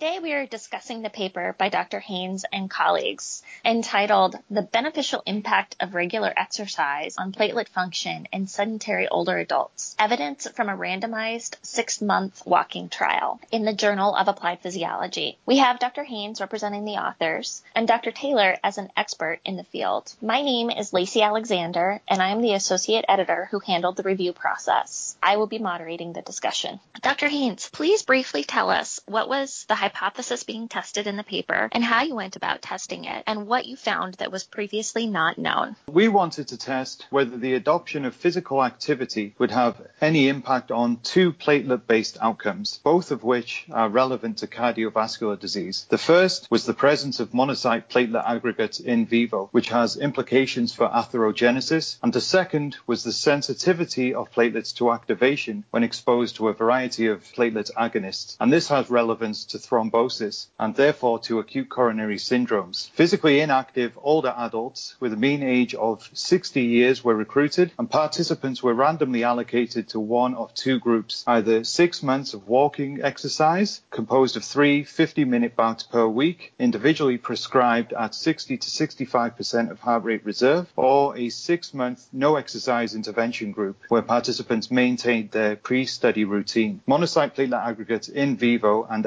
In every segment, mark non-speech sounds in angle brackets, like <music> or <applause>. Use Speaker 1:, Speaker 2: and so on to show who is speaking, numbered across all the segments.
Speaker 1: Today we are discussing the paper by Dr. Haynes and colleagues entitled The Beneficial Impact of Regular Exercise on Platelet Function in Sedentary Older Adults Evidence from a Randomized Six Month Walking Trial in the Journal of Applied Physiology. We have Dr. Haynes representing the authors and Dr. Taylor as an expert in the field. My name is Lacy Alexander and I am the associate editor who handled the review process. I will be moderating the discussion. Dr. Haynes, please briefly tell us what was the hypothesis being tested in the paper and how you went about testing it and what you found that was previously not known.
Speaker 2: We wanted to test whether the adoption of physical activity would have any impact on two platelet based outcomes, both of which are relevant to cardiovascular disease. The first was the presence of monocyte platelet aggregates in vivo, which has implications for atherogenesis. And the second was the sensitivity of platelets to activation when exposed to a variety of platelet agonists. And this has relevance to thrombosis and therefore to acute coronary syndromes. Physically inactive older adults with a mean age of 60 years were recruited and participants were randomly allocated to one of two groups, either six months of walking exercise composed of three 50 minute bouts per week, individually prescribed at 60 to 65% of heart rate reserve, or a six month no exercise intervention group where participants maintained their pre-study routine. Monocyte platelet aggregates in vivo and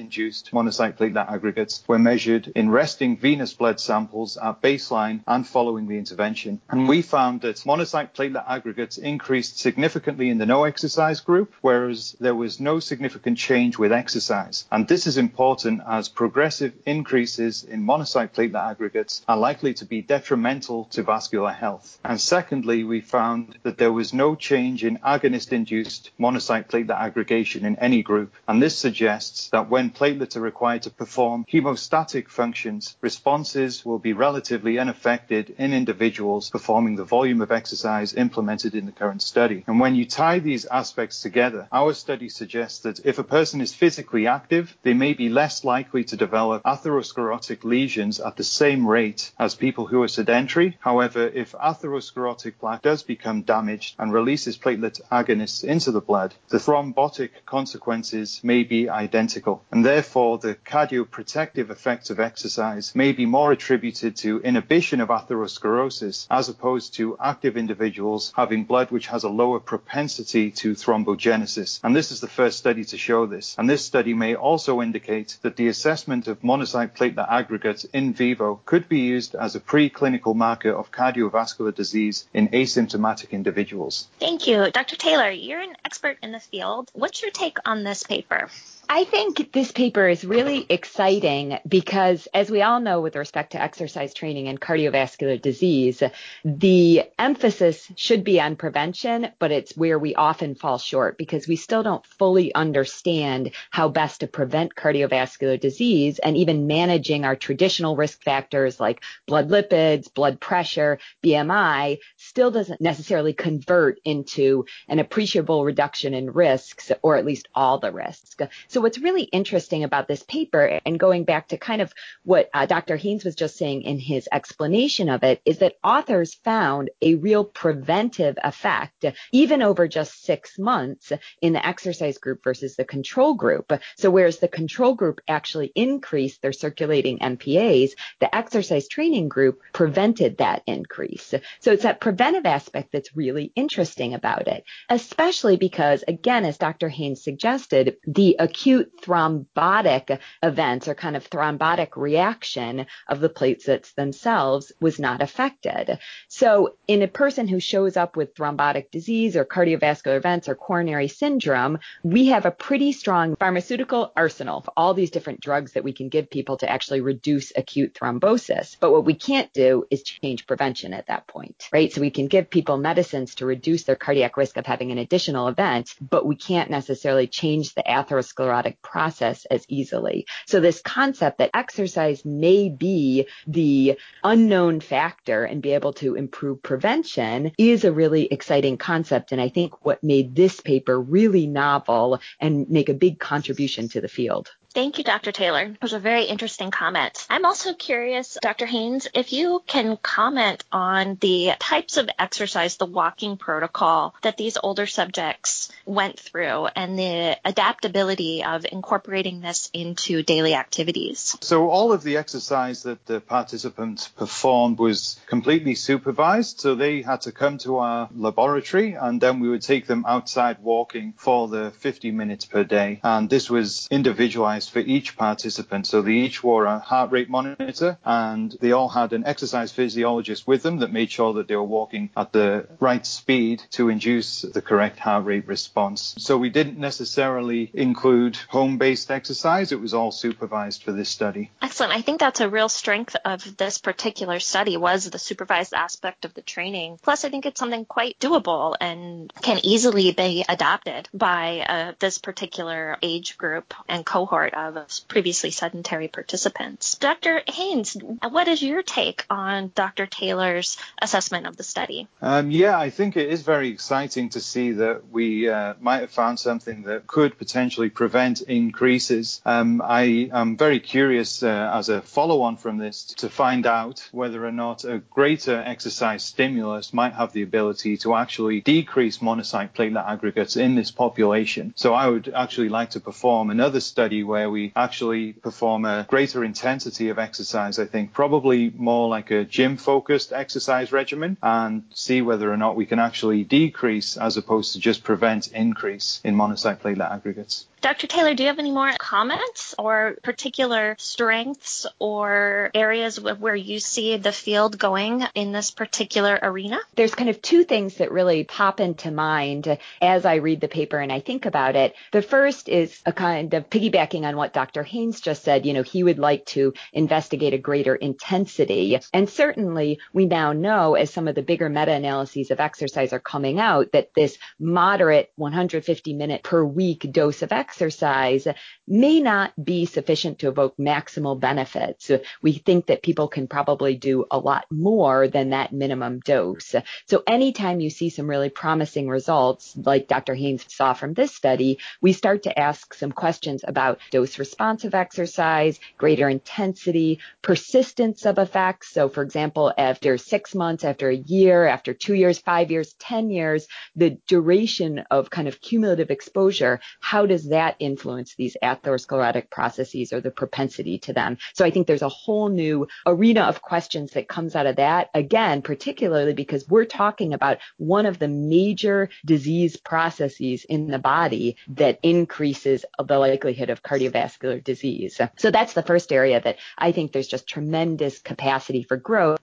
Speaker 2: agonist-induced monocyte platelet aggregates were measured in resting venous blood samples at baseline and following the intervention. And we found that monocyte platelet aggregates increased significantly in the no exercise group, whereas there was no significant change with exercise. And this is important as progressive increases in monocyte platelet aggregates are likely to be detrimental to vascular health. And secondly, we found that there was no change in agonist-induced monocyte platelet aggregation in any group. And this suggests that when platelets are required to perform hemostatic functions, responses will be relatively unaffected in individuals performing the volume of exercise implemented in the current study. And when you tie these aspects together, our study suggests that if a person is physically active, they may be less likely to develop atherosclerotic lesions at the same rate as people who are sedentary. However, if atherosclerotic plaque does become damaged and releases platelet agonists into the blood, the thrombotic consequences may be identical. And therefore, the cardioprotective effects of exercise may be more attributed to inhibition of atherosclerosis as opposed to active individuals having blood which has a lower propensity to thrombogenesis. And this is the first study to show this. And this study may also indicate that the assessment of monocyte platelet aggregates in vivo could be used as a preclinical marker of cardiovascular disease in asymptomatic individuals.
Speaker 1: Thank you. Dr. Taylor, you're an expert in the field. What's your take on this paper?
Speaker 3: I think this paper is really exciting because, as we all know, with respect to exercise training and cardiovascular disease, the emphasis should be on prevention, but it's where we often fall short because we still don't fully understand how best to prevent cardiovascular disease and even managing our traditional risk factors like blood lipids, blood pressure, BMI still doesn't necessarily convert into an appreciable reduction in risks or at least all the risks. So what's really interesting about this paper, and going back to kind of what uh, Dr. Haynes was just saying in his explanation of it, is that authors found a real preventive effect, even over just six months in the exercise group versus the control group. So whereas the control group actually increased their circulating MPAs, the exercise training group prevented that increase. So it's that preventive aspect that's really interesting about it, especially because, again, as Dr. Haynes suggested, the acute acute thrombotic events or kind of thrombotic reaction of the platelets themselves was not affected. So in a person who shows up with thrombotic disease or cardiovascular events or coronary syndrome, we have a pretty strong pharmaceutical arsenal of all these different drugs that we can give people to actually reduce acute thrombosis. But what we can't do is change prevention at that point, right? So we can give people medicines to reduce their cardiac risk of having an additional event, but we can't necessarily change the atherosclerotic process as easily. So this concept that exercise may be the unknown factor and be able to improve prevention is a really exciting concept. And I think what made this paper really novel and make a big contribution to the field.
Speaker 1: Thank you, Dr. Taylor. It was a very interesting comment. I'm also curious, Dr. Haynes, if you can comment on the types of exercise, the walking protocol that these older subjects went through and the adaptability of incorporating this into daily activities.
Speaker 2: So all of the exercise that the participants performed was completely supervised. So they had to come to our laboratory and then we would take them outside walking for the 50 minutes per day. And this was individualized for each participant. So they each wore a heart rate monitor and they all had an exercise physiologist with them that made sure that they were walking at the right speed to induce the correct heart rate response. So we didn't necessarily include home based exercise. It was all supervised for this study.
Speaker 1: Excellent. I think that's a real strength of this particular study was the supervised aspect of the training. Plus, I think it's something quite doable and can easily be adopted by uh, this particular age group and cohort of previously sedentary participants. Dr. Haynes, what is your take on Dr. Taylor's assessment of the study?
Speaker 2: Um, yeah, I think it is very exciting to see that we uh, might have found something that could potentially prevent increases. Um, I am very curious uh, as a follow on from this to find out whether or not a greater exercise stimulus might have the ability to actually decrease monocyte platelet aggregates in this population. So I would actually like to perform another study where we actually perform a greater intensity of exercise, I think probably more like a gym focused exercise regimen and see whether or not we can actually decrease as opposed to just prevent increase in monocyte platelet aggregates.
Speaker 1: Dr. Taylor, do you have any more comments or particular strengths or areas where you see the field going in this particular arena?
Speaker 3: There's kind of two things that really pop into mind as I read the paper and I think about it. The first is a kind of piggybacking on what Dr. Haynes just said. You know, he would like to investigate a greater intensity. And certainly we now know as some of the bigger meta-analyses of exercise are coming out that this moderate 150 minute per week dose of exercise exercise may not be sufficient to evoke maximal benefits. We think that people can probably do a lot more than that minimum dose. So anytime you see some really promising results, like Dr. Haynes saw from this study, we start to ask some questions about dose responsive exercise, greater intensity, persistence of effects. So for example, after six months, after a year, after two years, five years, 10 years, the duration of kind of cumulative exposure, how does that that influence these atherosclerotic processes or the propensity to them. So I think there's a whole new arena of questions that comes out of that. Again, particularly because we're talking about one of the major disease processes in the body that increases the likelihood of cardiovascular disease. So that's the first area that I think there's just tremendous capacity for growth,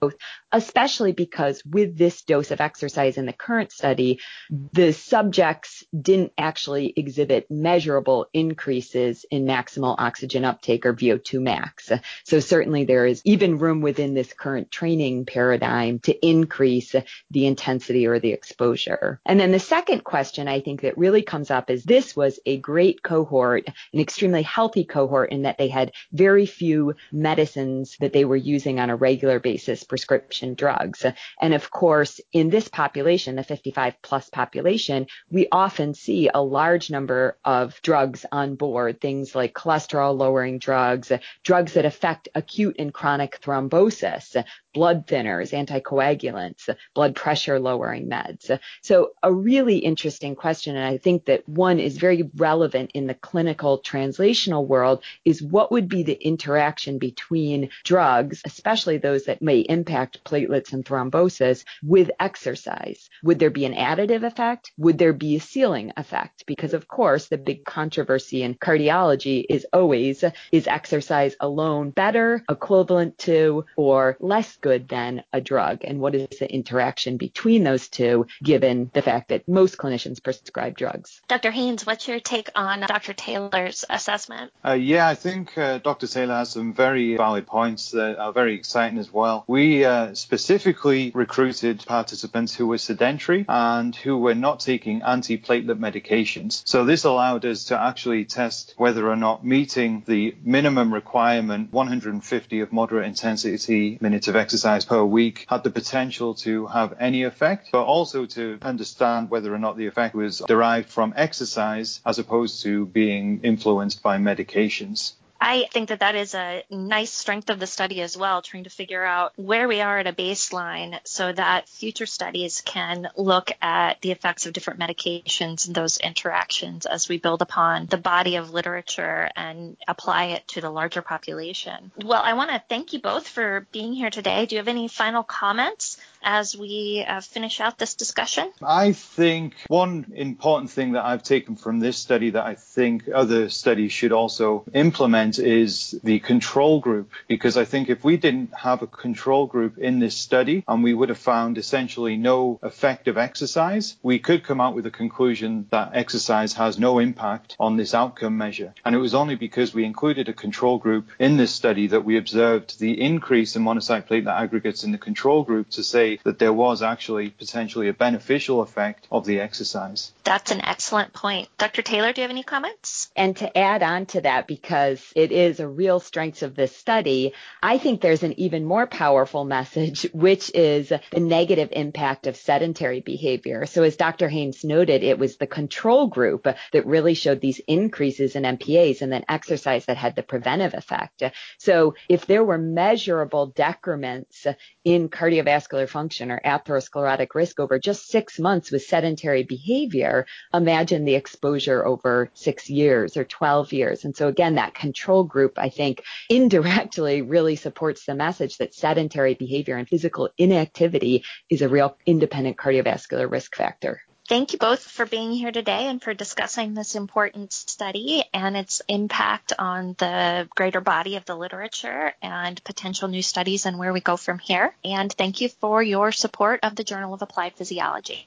Speaker 3: especially because with this dose of exercise in the current study, the subjects didn't actually exhibit measurable increases in maximal oxygen uptake or VO2 max. So certainly there is even room within this current training paradigm to increase the intensity or the exposure. And then the second question I think that really comes up is this was a great cohort, an extremely healthy cohort in that they had very few medicines that they were using on a regular basis, prescription drugs. And of course, in this population, the 55 plus population, we often see a large number of drugs drugs on board, things like cholesterol lowering drugs, drugs that affect acute and chronic thrombosis, blood thinners, anticoagulants, blood pressure lowering meds. So a really interesting question. And I think that one is very relevant in the clinical translational world is what would be the interaction between drugs, especially those that may impact platelets and thrombosis with exercise? Would there be an additive effect? Would there be a ceiling effect? Because of course, the big controversy in cardiology is always, is exercise alone better, equivalent to, or less good good than a drug? And what is the interaction between those two, given the fact that most clinicians prescribe drugs?
Speaker 1: Dr. Haynes, what's your take on Dr. Taylor's assessment?
Speaker 2: Uh, yeah, I think uh, Dr. Taylor has some very valid points that are very exciting as well. We uh, specifically recruited participants who were sedentary and who were not taking antiplatelet medications. So this allowed us to to actually test whether or not meeting the minimum requirement 150 of moderate intensity minutes of exercise per week had the potential to have any effect, but also to understand whether or not the effect was derived from exercise as opposed to being influenced by medications.
Speaker 1: I think that that is a nice strength of the study as well, trying to figure out where we are at a baseline so that future studies can look at the effects of different medications and those interactions as we build upon the body of literature and apply it to the larger population. Well, I want to thank you both for being here today. Do you have any final comments as we uh, finish out this discussion?
Speaker 2: I think one important thing that I've taken from this study that I think other studies should also implement is the control group, because I think if we didn't have a control group in this study and we would have found essentially no effective exercise, we could come out with a conclusion that exercise has no impact on this outcome measure. And it was only because we included a control group in this study that we observed the increase in monocyte platelet aggregates in the control group to say that there was actually potentially a beneficial effect of the exercise.
Speaker 1: That's an excellent point. Dr. Taylor, do you have any comments?
Speaker 3: And to add on to that, because it is a real strength of this study, I think there's an even more powerful message, which is the negative impact of sedentary behavior. So as Dr. Haynes noted, it was the control group that really showed these increases in MPAs and then exercise that had the preventive effect. So if there were measurable decrements in cardiovascular function or atherosclerotic risk over just six months with sedentary behavior, imagine the exposure over six years or 12 years. And so again, that control group, I think <laughs> indirectly really supports the message that sedentary behavior and physical inactivity is a real independent cardiovascular risk factor.
Speaker 1: Thank you both for being here today and for discussing this important study and its impact on the greater body of the literature and potential new studies and where we go from here. And thank you for your support of the Journal of Applied Physiology.